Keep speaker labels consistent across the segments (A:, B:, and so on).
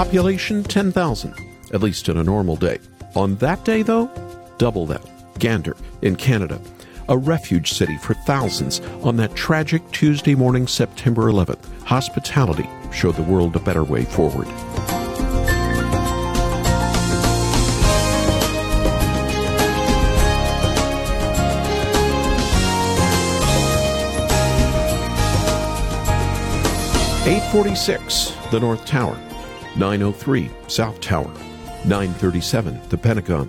A: Population 10,000, at least in a normal day. On that day, though, double that. Gander, in Canada, a refuge city for thousands on that tragic Tuesday morning, September 11th. Hospitality showed the world a better way forward. Eight forty-six, the North Tower. Nine oh three, South Tower. Nine thirty-seven, the Pentagon.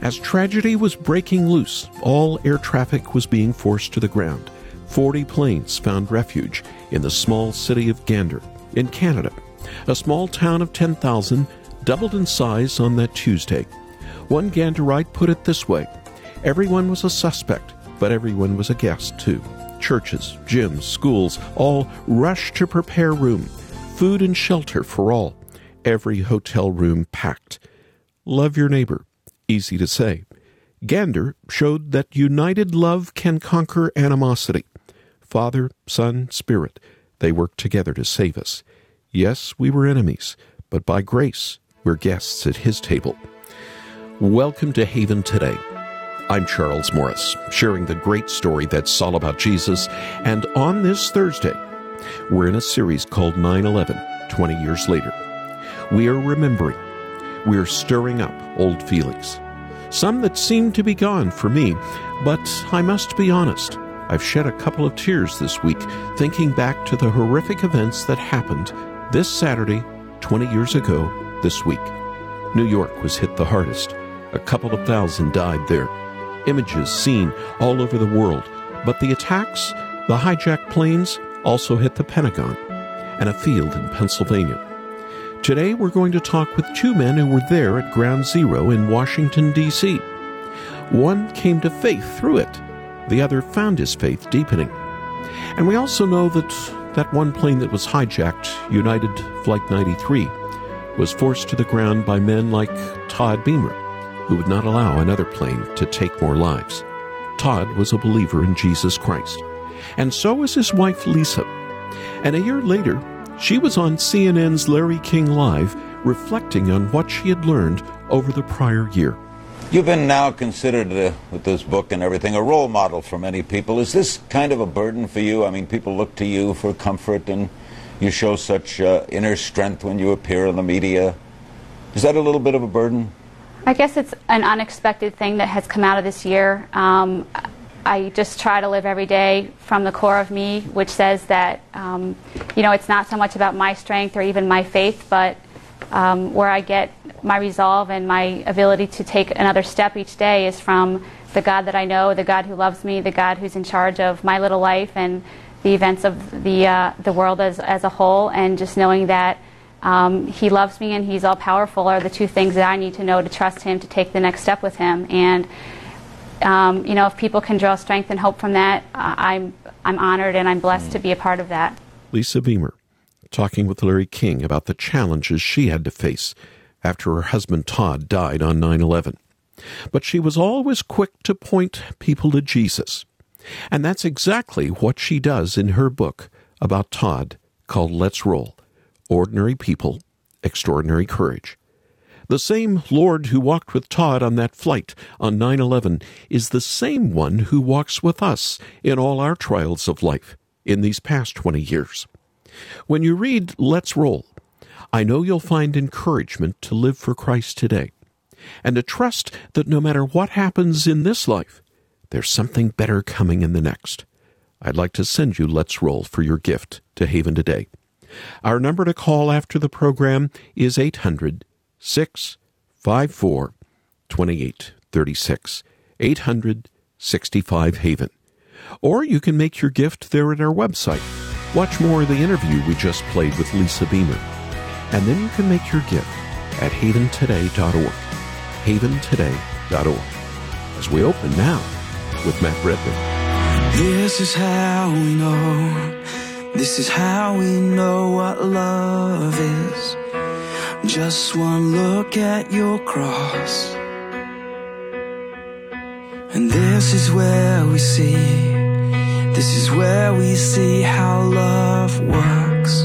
A: As tragedy was breaking loose, all air traffic was being forced to the ground. Forty planes found refuge in the small city of Gander, in Canada, a small town of 10,000, doubled in size on that Tuesday. One Ganderite put it this way Everyone was a suspect, but everyone was a guest, too. Churches, gyms, schools all rushed to prepare room, food and shelter for all. Every hotel room packed. Love your neighbor. Easy to say. Gander showed that united love can conquer animosity. Father, Son, Spirit, they worked together to save us. Yes, we were enemies, but by grace, we're guests at His table. Welcome to Haven today. I'm Charles Morris, sharing the great story that's all about Jesus. And on this Thursday, we're in a series called 9 11, 20 years later. We are remembering, we are stirring up old feelings. Some that seem to be gone for me, but I must be honest. I've shed a couple of tears this week thinking back to the horrific events that happened this Saturday, 20 years ago, this week. New York was hit the hardest. A couple of thousand died there. Images seen all over the world. But the attacks, the hijacked planes, also hit the Pentagon and a field in Pennsylvania. Today we're going to talk with two men who were there at Ground Zero in Washington, D.C. One came to faith through it, the other found his faith deepening. And we also know that that one plane that was hijacked, United Flight 93, was forced to the ground by men like Todd Beamer, who would not allow another plane to take more lives. Todd was a believer in Jesus Christ, and so was his wife Lisa. And a year later, she was on CNN's Larry King Live reflecting on what she had learned over the prior year.
B: You've been now considered, uh, with this book and everything, a role model for many people. Is this kind of a burden for you? I mean, people look to you for comfort and you show such uh, inner strength when you appear in the media. Is that a little bit of a burden?
C: I guess it's an unexpected thing that has come out of this year. Um, I just try to live every day from the core of me, which says that, um, you know, it's not so much about my strength or even my faith, but um, where I get my resolve and my ability to take another step each day is from the God that I know, the God who loves me, the God who's in charge of my little life and the events of the uh, the world as as a whole, and just knowing that um, He loves me and He's all powerful are the two things that I need to know to trust Him to take the next step with Him. And um, you know, if people can draw strength and hope from that, I'm I'm honored and I'm blessed to be a part of that.
A: Lisa Beamer talking with Larry King about the challenges she had to face after her husband Todd died on 9 11. But she was always quick to point people to Jesus. And that's exactly what she does in her book about Todd called Let's Roll Ordinary People, Extraordinary Courage. The same Lord who walked with Todd on that flight on 9 11 is the same one who walks with us in all our trials of life in these past 20 years. When you read Let's Roll, I know you'll find encouragement to live for Christ today and to trust that no matter what happens in this life, there's something better coming in the next. I'd like to send you Let's Roll for your gift to Haven today. Our number to call after the program is 800 654 2836. 800 65 Haven. Or you can make your gift there at our website Watch more of the interview we just played with Lisa Beamer. And then you can make your gift at haventoday.org. haventoday.org. As we open now with Matt Redman.
D: This is how we know. This is how we know what love is. Just one look at your cross. And this is where we see, this is where we see how love works.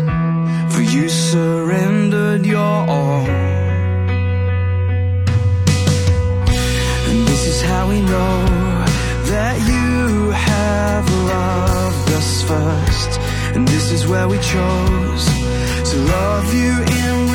D: For you surrendered your all. And this is how we know that you have loved us first. And this is where we chose to love you in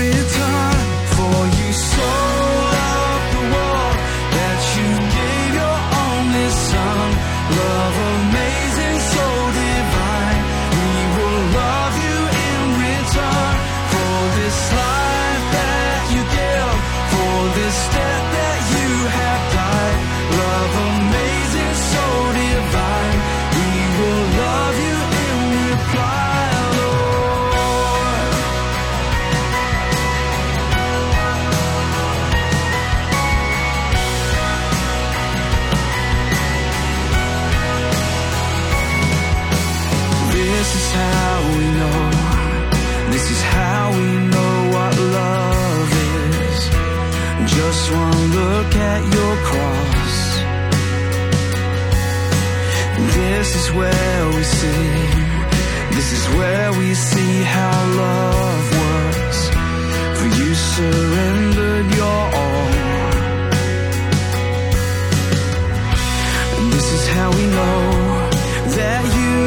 D: at your cross. This is where we see. This is where we see how love works. For you surrendered your all. And this is how we know that you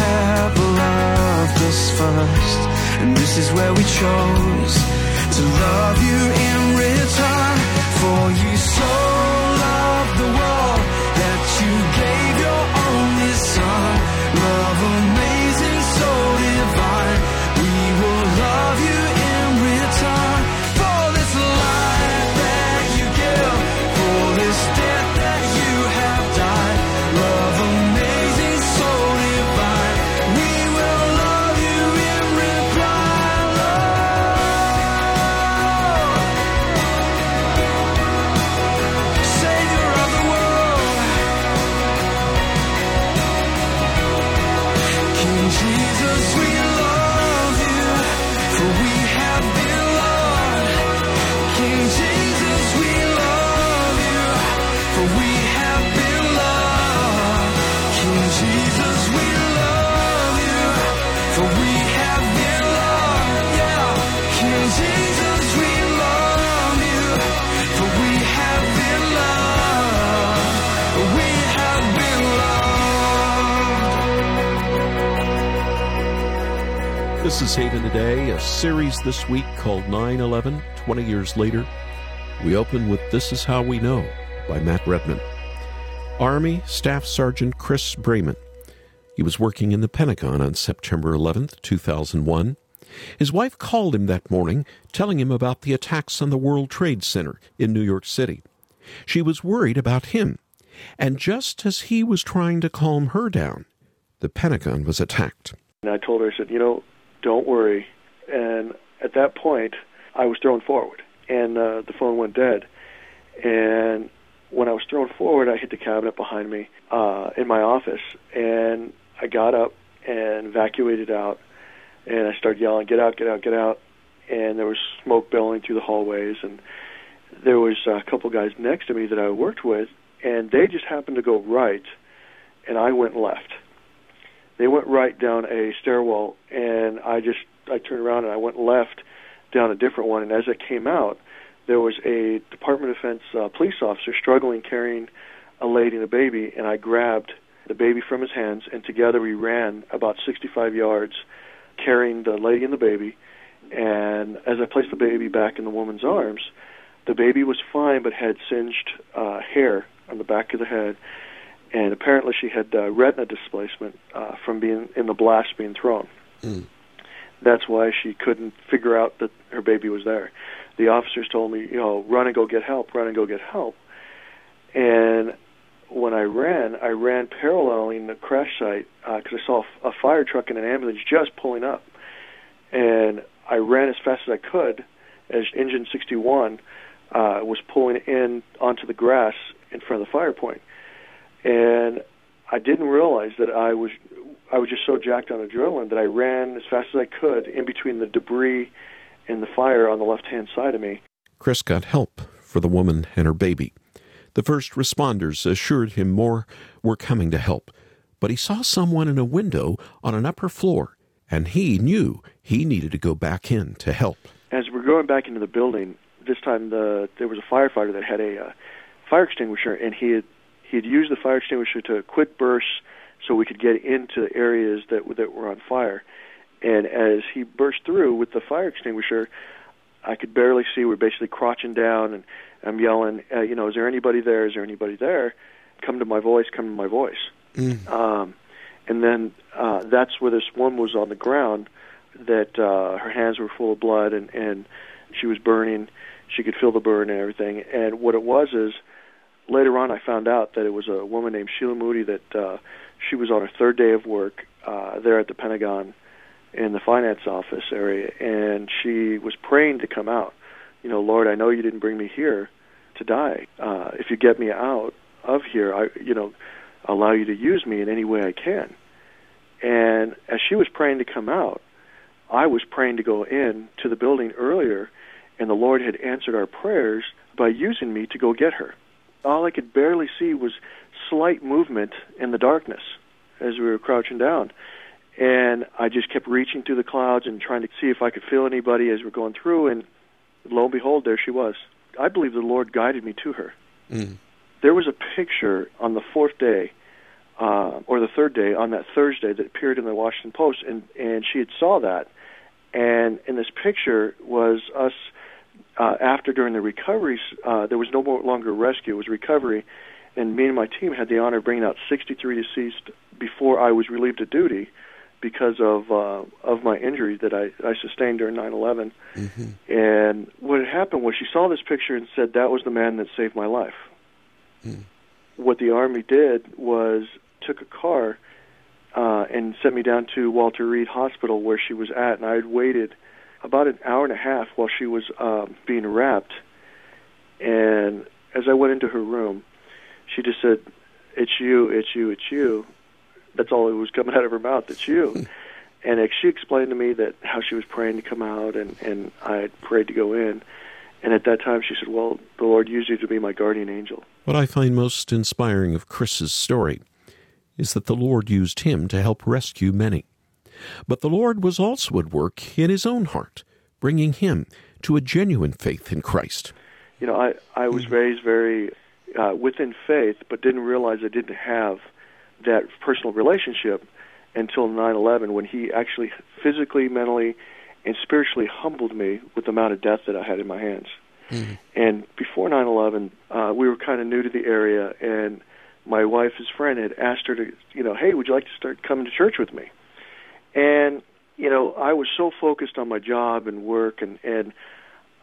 D: have loved us first. And this is where we chose to love you in return. For you so This
A: is Haven Today, a series this week called 9 11, 20 years later. We open with This Is How We Know by Matt Redman. Army Staff Sergeant Chris Braman. He was working in the Pentagon on September 11th, 2001. His wife called him that morning, telling him about the attacks on the World Trade Center in New York City. She was worried about him, and just as he was trying to calm her down, the Pentagon was attacked.
E: And I told her, I said, you know, don't worry. And at that point, I was thrown forward, and uh, the phone went dead. And when I was thrown forward, I hit the cabinet behind me uh, in my office, and I got up and evacuated out, and I started yelling, "Get out! Get out! Get out!" And there was smoke billowing through the hallways, and there was a couple guys next to me that I worked with, and they just happened to go right, and I went left. They went right down a stairwell, and I just I turned around and I went left down a different one. And as I came out, there was a Department of Defense uh, police officer struggling carrying a lady and a baby, and I grabbed the baby from his hands, and together we ran about 65 yards, carrying the lady and the baby. And as I placed the baby back in the woman's arms, the baby was fine but had singed uh, hair on the back of the head, and apparently she had uh, retina displacement uh, from being in the blast being thrown. That's why she couldn't figure out that her baby was there. The officers told me, you know, run and go get help, run and go get help. And when I ran, I ran paralleling the crash site because I saw a, a fire truck and an ambulance just pulling up. And I ran as fast as I could as engine 61 uh, was pulling in onto the grass in front of the fire point. And I didn't realize that I was I was just so jacked on adrenaline that I ran as fast as I could in between the debris and the fire on the left hand side of me.
A: Chris got help for the woman and her baby. The first responders assured him more were coming to help, but he saw someone in a window on an upper floor, and he knew he needed to go back in to help.
E: As we're going back into the building, this time the there was a firefighter that had a uh, fire extinguisher, and he had he had used the fire extinguisher to quick burst so we could get into areas that that were on fire. And as he burst through with the fire extinguisher, I could barely see. We're basically crouching down, and I'm yelling, uh, you know, is there anybody there? Is there anybody there? Come to my voice, come to my voice.
A: Mm.
E: Um, and then uh, that's where this woman was on the ground, that uh, her hands were full of blood, and, and she was burning. She could feel the burn and everything. And what it was is, later on, I found out that it was a woman named Sheila Moody that uh, she was on her third day of work uh, there at the Pentagon in the finance office area, and she was praying to come out. You know, Lord, I know you didn't bring me here to die. Uh, if you get me out of here, I, you know, allow you to use me in any way I can. And as she was praying to come out, I was praying to go in to the building earlier, and the Lord had answered our prayers by using me to go get her. All I could barely see was slight movement in the darkness as we were crouching down. And I just kept reaching through the clouds and trying to see if I could feel anybody as we're going through, and lo and behold, there she was. I believe the Lord guided me to her.
A: Mm.
E: There was a picture on the fourth day, uh, or the third day, on that Thursday that appeared in the Washington Post, and and she had saw that, and in this picture was us uh, after during the recovery. Uh, there was no more longer rescue; it was recovery, and me and my team had the honor of bringing out 63 deceased before I was relieved of duty because of uh, of my injury that I, I sustained during 9/11.
A: Mm-hmm.
E: And what had happened was she saw this picture and said that was the man that saved my life.
A: Mm.
E: What the army did was took a car uh, and sent me down to Walter Reed Hospital where she was at, and I had waited about an hour and a half while she was um, being wrapped. And as I went into her room, she just said, "It's you, it's you, it's you." That's all that was coming out of her mouth. It's you. and she explained to me that how she was praying to come out, and and I prayed to go in. And at that time, she said, "Well, the Lord used you to be my guardian angel."
A: What I find most inspiring of Chris's story is that the Lord used him to help rescue many. But the Lord was also at work in his own heart, bringing him to a genuine faith in Christ.
E: You know, I I was raised very uh, within faith, but didn't realize I didn't have that personal relationship until 9/11, when He actually physically, mentally, and spiritually humbled me with the amount of death that I had in my hands.
A: Mm-hmm.
E: And before 9/11, uh, we were kind of new to the area, and my wife's friend had asked her to, you know, hey, would you like to start coming to church with me? And you know, I was so focused on my job and work, and and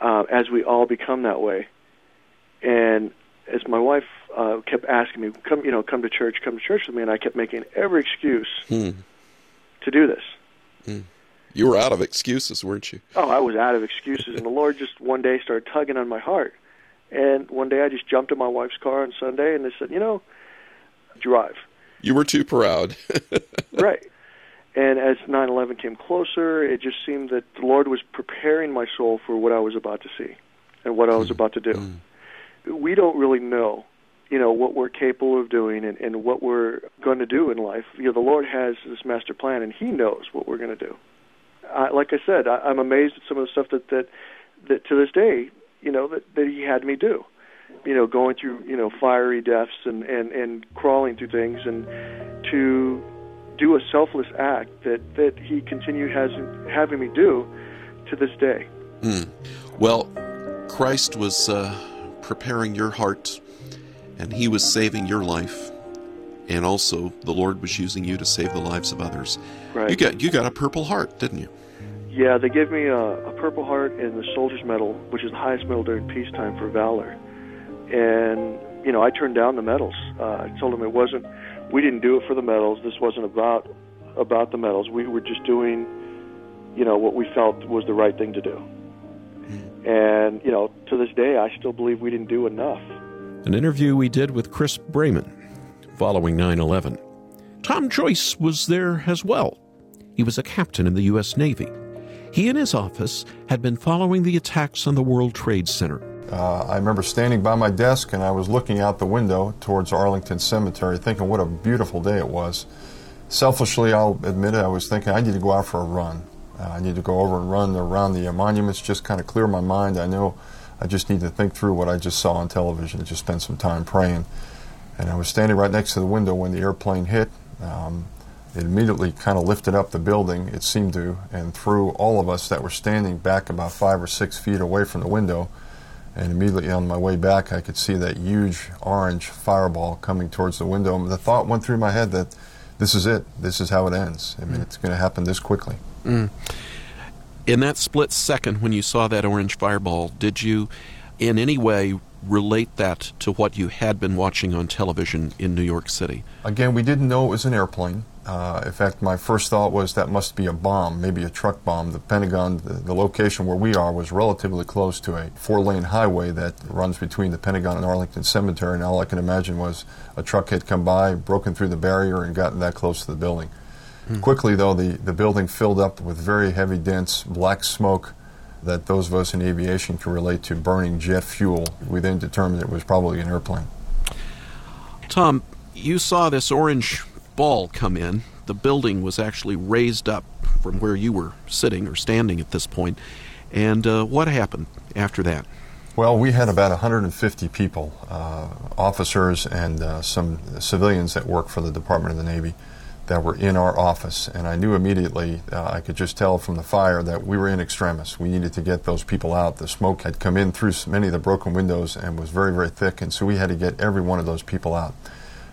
E: uh, as we all become that way, and as my wife uh, kept asking me, come, you know, come to church, come to church with me, and I kept making every excuse
A: Hmm.
E: to do this.
A: You were out of excuses, weren't you?
E: Oh, I was out of excuses, and the Lord just one day started tugging on my heart. And one day I just jumped in my wife's car on Sunday, and they said, you know, drive.
A: You were too proud.
E: right. And as 9/11 came closer, it just seemed that the Lord was preparing my soul for what I was about to see and what I was about to do. Mm. We don't really know, you know, what we're capable of doing and, and what we're going to do in life. You know, the Lord has this master plan, and He knows what we're going to do. I, like I said, I, I'm amazed at some of the stuff that that that to this day, you know, that that He had me do. You know, going through you know fiery deaths and and and crawling through things and to do a selfless act that that he continued has having me do to this day.
F: Well, Christ was uh, preparing your heart, and He was saving your life, and also the Lord was using you to save the lives of others.
E: Right.
F: You got you got a Purple Heart, didn't you?
E: Yeah, they gave me a, a Purple Heart and the Soldier's Medal, which is the highest medal during peacetime for valor. And you know, I turned down the medals. Uh, I told them it wasn't. We didn't do it for the medals. This wasn't about about the medals. We were just doing, you know, what we felt was the right thing to do. And you know, to this day, I still believe we didn't do enough.
A: An interview we did with Chris Braman following 9 11. Tom Joyce was there as well. He was a captain in the U.S. Navy. He and his office had been following the attacks on the World Trade Center.
G: Uh, I remember standing by my desk and I was looking out the window towards Arlington Cemetery, thinking what a beautiful day it was. Selfishly, I'll admit it, I was thinking I need to go out for a run. Uh, I need to go over and run around the monuments, just kind of clear my mind. I know I just need to think through what I just saw on television and just spend some time praying. And I was standing right next to the window when the airplane hit. Um, It immediately kind of lifted up the building, it seemed to, and threw all of us that were standing back about five or six feet away from the window. And immediately on my way back, I could see that huge orange fireball coming towards the window. And the thought went through my head that this is it. This is how it ends. I mean, mm. it's going to happen this quickly.
F: Mm. In that split second when you saw that orange fireball, did you in any way relate that to what you had been watching on television in New York City?
G: Again, we didn't know it was an airplane. Uh, in fact, my first thought was that must be a bomb, maybe a truck bomb. The Pentagon, the, the location where we are, was relatively close to a four lane highway that runs between the Pentagon and Arlington Cemetery, and all I can imagine was a truck had come by, broken through the barrier, and gotten that close to the building. Hmm. Quickly, though, the, the building filled up with very heavy, dense black smoke that those of us in aviation can relate to burning jet fuel. We then determined it was probably an airplane.
F: Tom, you saw this orange ball come in. The building was actually raised up from where you were sitting or standing at this point. And uh, what happened after that?
G: Well, we had about 150 people, uh, officers and uh, some civilians that work for the Department of the Navy that were in our office, and I knew immediately, uh, I could just tell from the fire that we were in extremis. We needed to get those people out. The smoke had come in through many of the broken windows and was very, very thick, and so we had to get every one of those people out.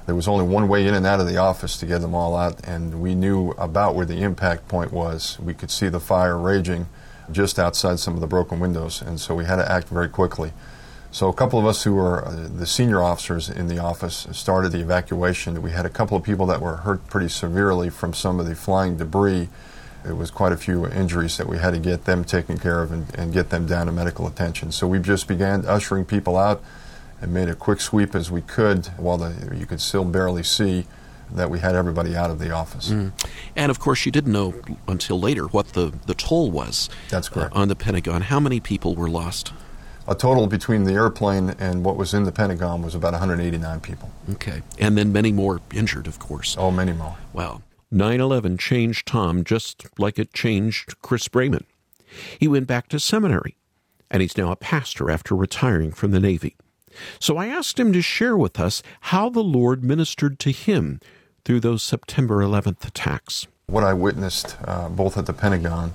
G: There was only one way in and out of the office to get them all out, and we knew about where the impact point was. We could see the fire raging just outside some of the broken windows, and so we had to act very quickly. So a couple of us who were uh, the senior officers in the office started the evacuation. We had a couple of people that were hurt pretty severely from some of the flying debris. It was quite a few injuries that we had to get them taken care of and, and get them down to medical attention. So we just began ushering people out and made a quick sweep as we could while the, you could still barely see that we had everybody out of the office. Mm.
F: And of course, you didn't know until later what the, the toll was.
G: That's correct.
F: Uh, on the Pentagon. How many people were lost?
G: a total between the airplane and what was in the Pentagon was about 189 people.
F: Okay. And then many more injured, of course.
G: Oh, many more.
F: Wow. 9 11 changed Tom just like it changed Chris Braman. He went back to seminary, and he's now a pastor after retiring from the Navy. So I asked him to share with us how the Lord ministered to him through those September 11th attacks.
G: What I witnessed uh, both at the Pentagon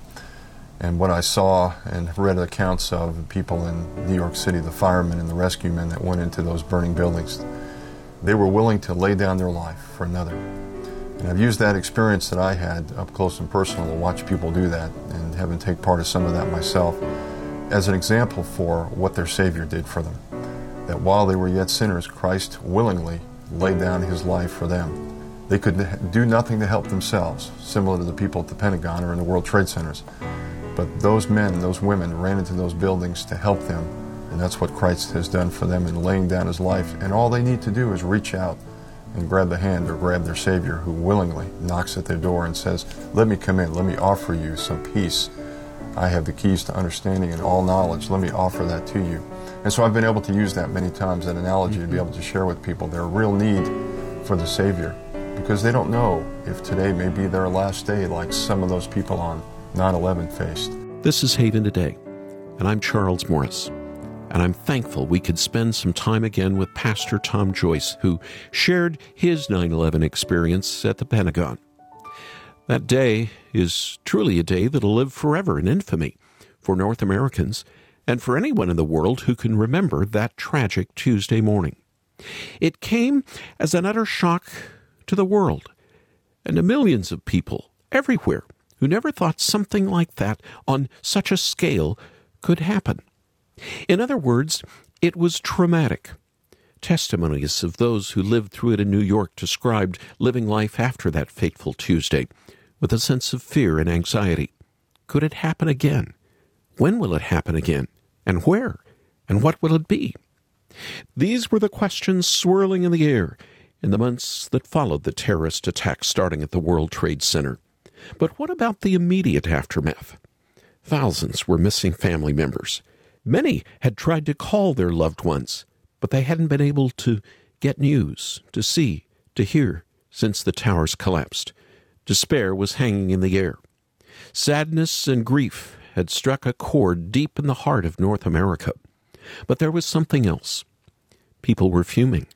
G: and what I saw and read accounts of the people in New York City, the firemen and the rescue men that went into those burning buildings, they were willing to lay down their life for another. And I've used that experience that I had up close and personal to watch people do that and having take part of some of that myself as an example for what their Savior did for them. That while they were yet sinners, Christ willingly laid down his life for them. They could do nothing to help themselves, similar to the people at the Pentagon or in the World Trade Centers. But those men and those women ran into those buildings to help them, and that's what Christ has done for them in laying down his life. And all they need to do is reach out and grab the hand or grab their Savior who willingly knocks at their door and says, Let me come in, let me offer you some peace. I have the keys to understanding and all knowledge. Let me offer that to you. And so I've been able to use that many times, that analogy, to be able to share with people their real need for the Savior because they don't know if today may be their last day, like some of those people on 9 11 faced.
A: This is Haven Today, and I'm Charles Morris. And I'm thankful we could spend some time again with Pastor Tom Joyce, who shared his 9 11 experience at the Pentagon. That day is truly a day that'll live forever in infamy for North Americans and for anyone in the world who can remember that tragic Tuesday morning. It came as an utter shock to the world and to millions of people everywhere who never thought something like that on such a scale could happen. In other words, it was traumatic. Testimonies of those who lived through it in New York described living life after that fateful Tuesday with a sense of fear and anxiety. Could it happen again? When will it happen again? And where? And what will it be? These were the questions swirling in the air in the months that followed the terrorist attack starting at the World Trade Center. But what about the immediate aftermath? Thousands were missing family members. Many had tried to call their loved ones, but they hadn't been able to get news, to see, to hear since the towers collapsed. Despair was hanging in the air. Sadness and grief had struck a chord deep in the heart of North America. But there was something else. People were fuming.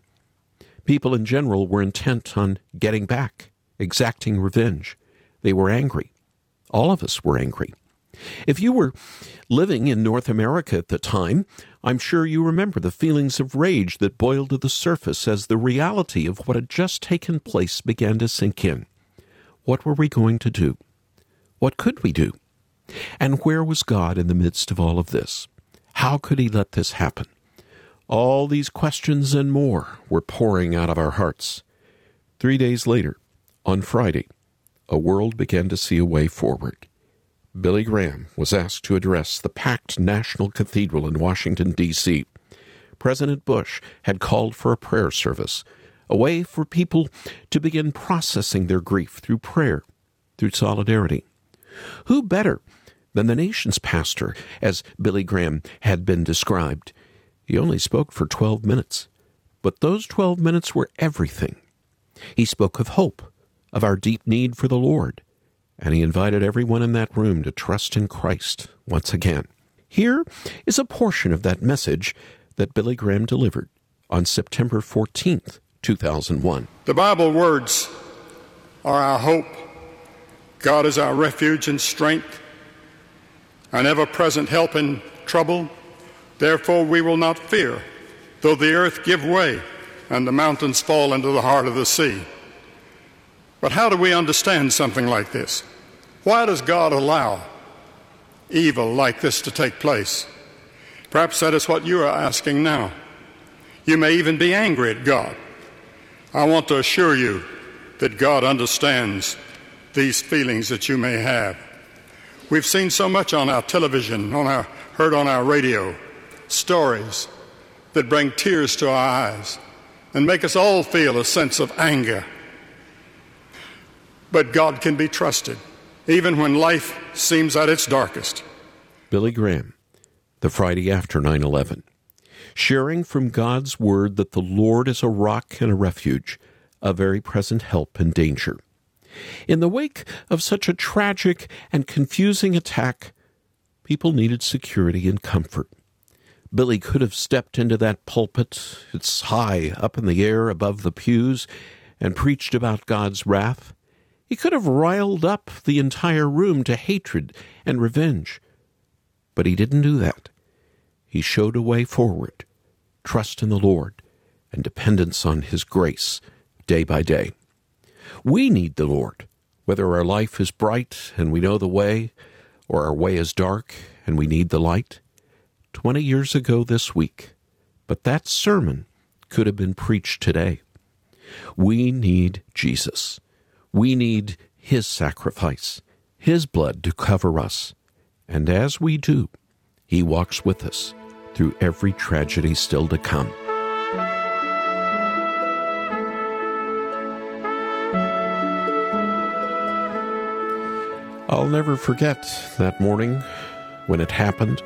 A: People in general were intent on getting back, exacting revenge. They were angry. All of us were angry. If you were living in North America at the time, I'm sure you remember the feelings of rage that boiled to the surface as the reality of what had just taken place began to sink in. What were we going to do? What could we do? And where was God in the midst of all of this? How could He let this happen? All these questions and more were pouring out of our hearts. Three days later, on Friday, a world began to see a way forward. Billy Graham was asked to address the packed National Cathedral in Washington, D.C. President Bush had called for a prayer service, a way for people to begin processing their grief through prayer, through solidarity. Who better than the nation's pastor, as Billy Graham had been described? He only spoke for 12 minutes, but those 12 minutes were everything. He spoke of hope, of our deep need for the Lord, and he invited everyone in that room to trust in Christ once again. Here is a portion of that message that Billy Graham delivered on September 14th, 2001.
H: The Bible words are our hope. God is our refuge and strength, an ever present help in trouble. Therefore, we will not fear, though the earth give way and the mountains fall into the heart of the sea. But how do we understand something like this? Why does God allow evil like this to take place? Perhaps that is what you are asking now. You may even be angry at God. I want to assure you that God understands these feelings that you may have. We've seen so much on our television, on our, heard on our radio, stories that bring tears to our eyes and make us all feel a sense of anger but God can be trusted, even when life seems at its darkest.
A: Billy Graham, the Friday after 9 11, sharing from God's Word that the Lord is a rock and a refuge, a very present help in danger. In the wake of such a tragic and confusing attack, people needed security and comfort. Billy could have stepped into that pulpit, it's high up in the air above the pews, and preached about God's wrath. He could have riled up the entire room to hatred and revenge. But he didn't do that. He showed a way forward, trust in the Lord, and dependence on His grace day by day. We need the Lord, whether our life is bright and we know the way, or our way is dark and we need the light. Twenty years ago this week, but that sermon could have been preached today. We need Jesus. We need His sacrifice, His blood to cover us. And as we do, He walks with us through every tragedy still to come. I'll never forget that morning when it happened.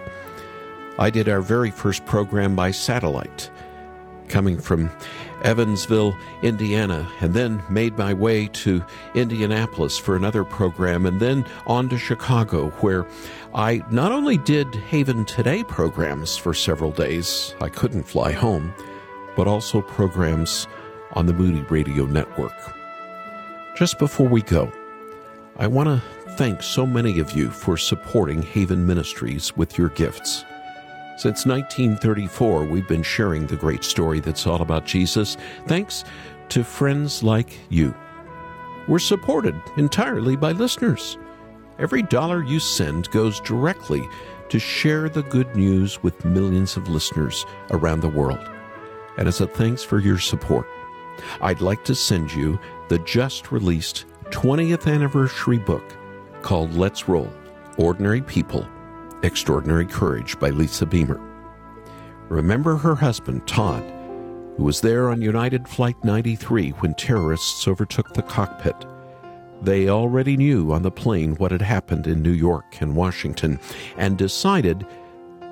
A: I did our very first program by satellite, coming from Evansville, Indiana, and then made my way to Indianapolis for another program, and then on to Chicago, where I not only did Haven Today programs for several days, I couldn't fly home, but also programs on the Moody Radio Network. Just before we go, I want to thank so many of you for supporting Haven Ministries with your gifts. Since 1934, we've been sharing the great story that's all about Jesus, thanks to friends like you. We're supported entirely by listeners. Every dollar you send goes directly to share the good news with millions of listeners around the world. And as a thanks for your support, I'd like to send you the just released 20th anniversary book called Let's Roll Ordinary People Extraordinary Courage by Lisa Beamer. Remember her husband, Todd, who was there on United Flight 93 when terrorists overtook the cockpit. They already knew on the plane what had happened in New York and Washington and decided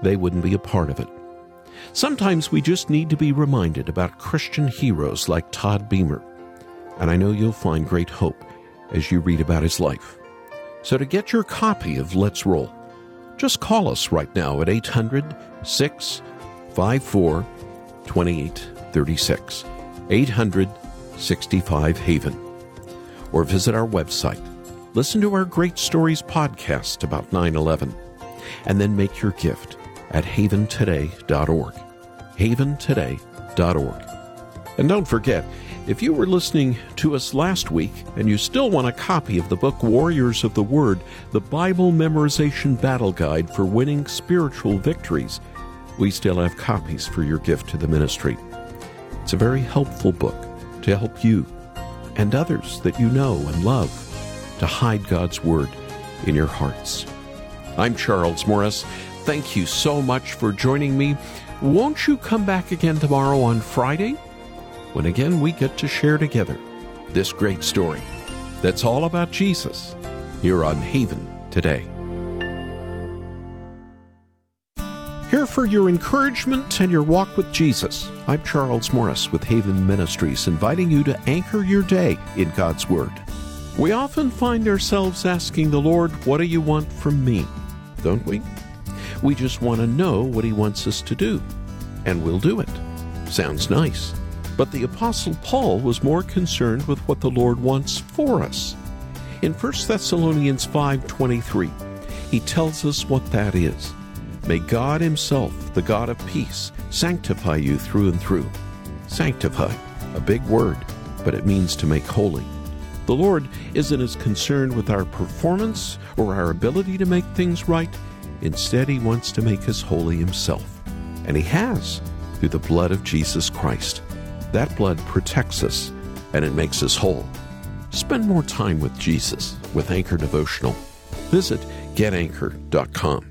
A: they wouldn't be a part of it. Sometimes we just need to be reminded about Christian heroes like Todd Beamer, and I know you'll find great hope as you read about his life. So to get your copy of Let's Roll, just call us right now at 800 654 2836. 800 65 Haven. or visit our website. Listen to our Great Stories podcast about 9 11, and then make your gift at haventoday.org. Haventoday.org. And don't forget, if you were listening to us last week and you still want a copy of the book Warriors of the Word, the Bible Memorization Battle Guide for Winning Spiritual Victories, we still have copies for your gift to the ministry. It's a very helpful book to help you and others that you know and love to hide God's Word in your hearts. I'm Charles Morris. Thank you so much for joining me. Won't you come back again tomorrow on Friday? When again we get to share together this great story that's all about Jesus here on Haven today. Here for your encouragement and your walk with Jesus. I'm Charles Morris with Haven Ministries, inviting you to anchor your day in God's Word. We often find ourselves asking the Lord, What do you want from me? Don't we? We just want to know what He wants us to do, and we'll do it. Sounds nice. But the Apostle Paul was more concerned with what the Lord wants for us. In 1 Thessalonians 5:23, he tells us what that is. May God Himself, the God of peace, sanctify you through and through. Sanctify, a big word, but it means to make holy. The Lord isn't as concerned with our performance or our ability to make things right. Instead, He wants to make us holy Himself. And He has through the blood of Jesus Christ. That blood protects us and it makes us whole. Spend more time with Jesus with Anchor Devotional. Visit getanchor.com.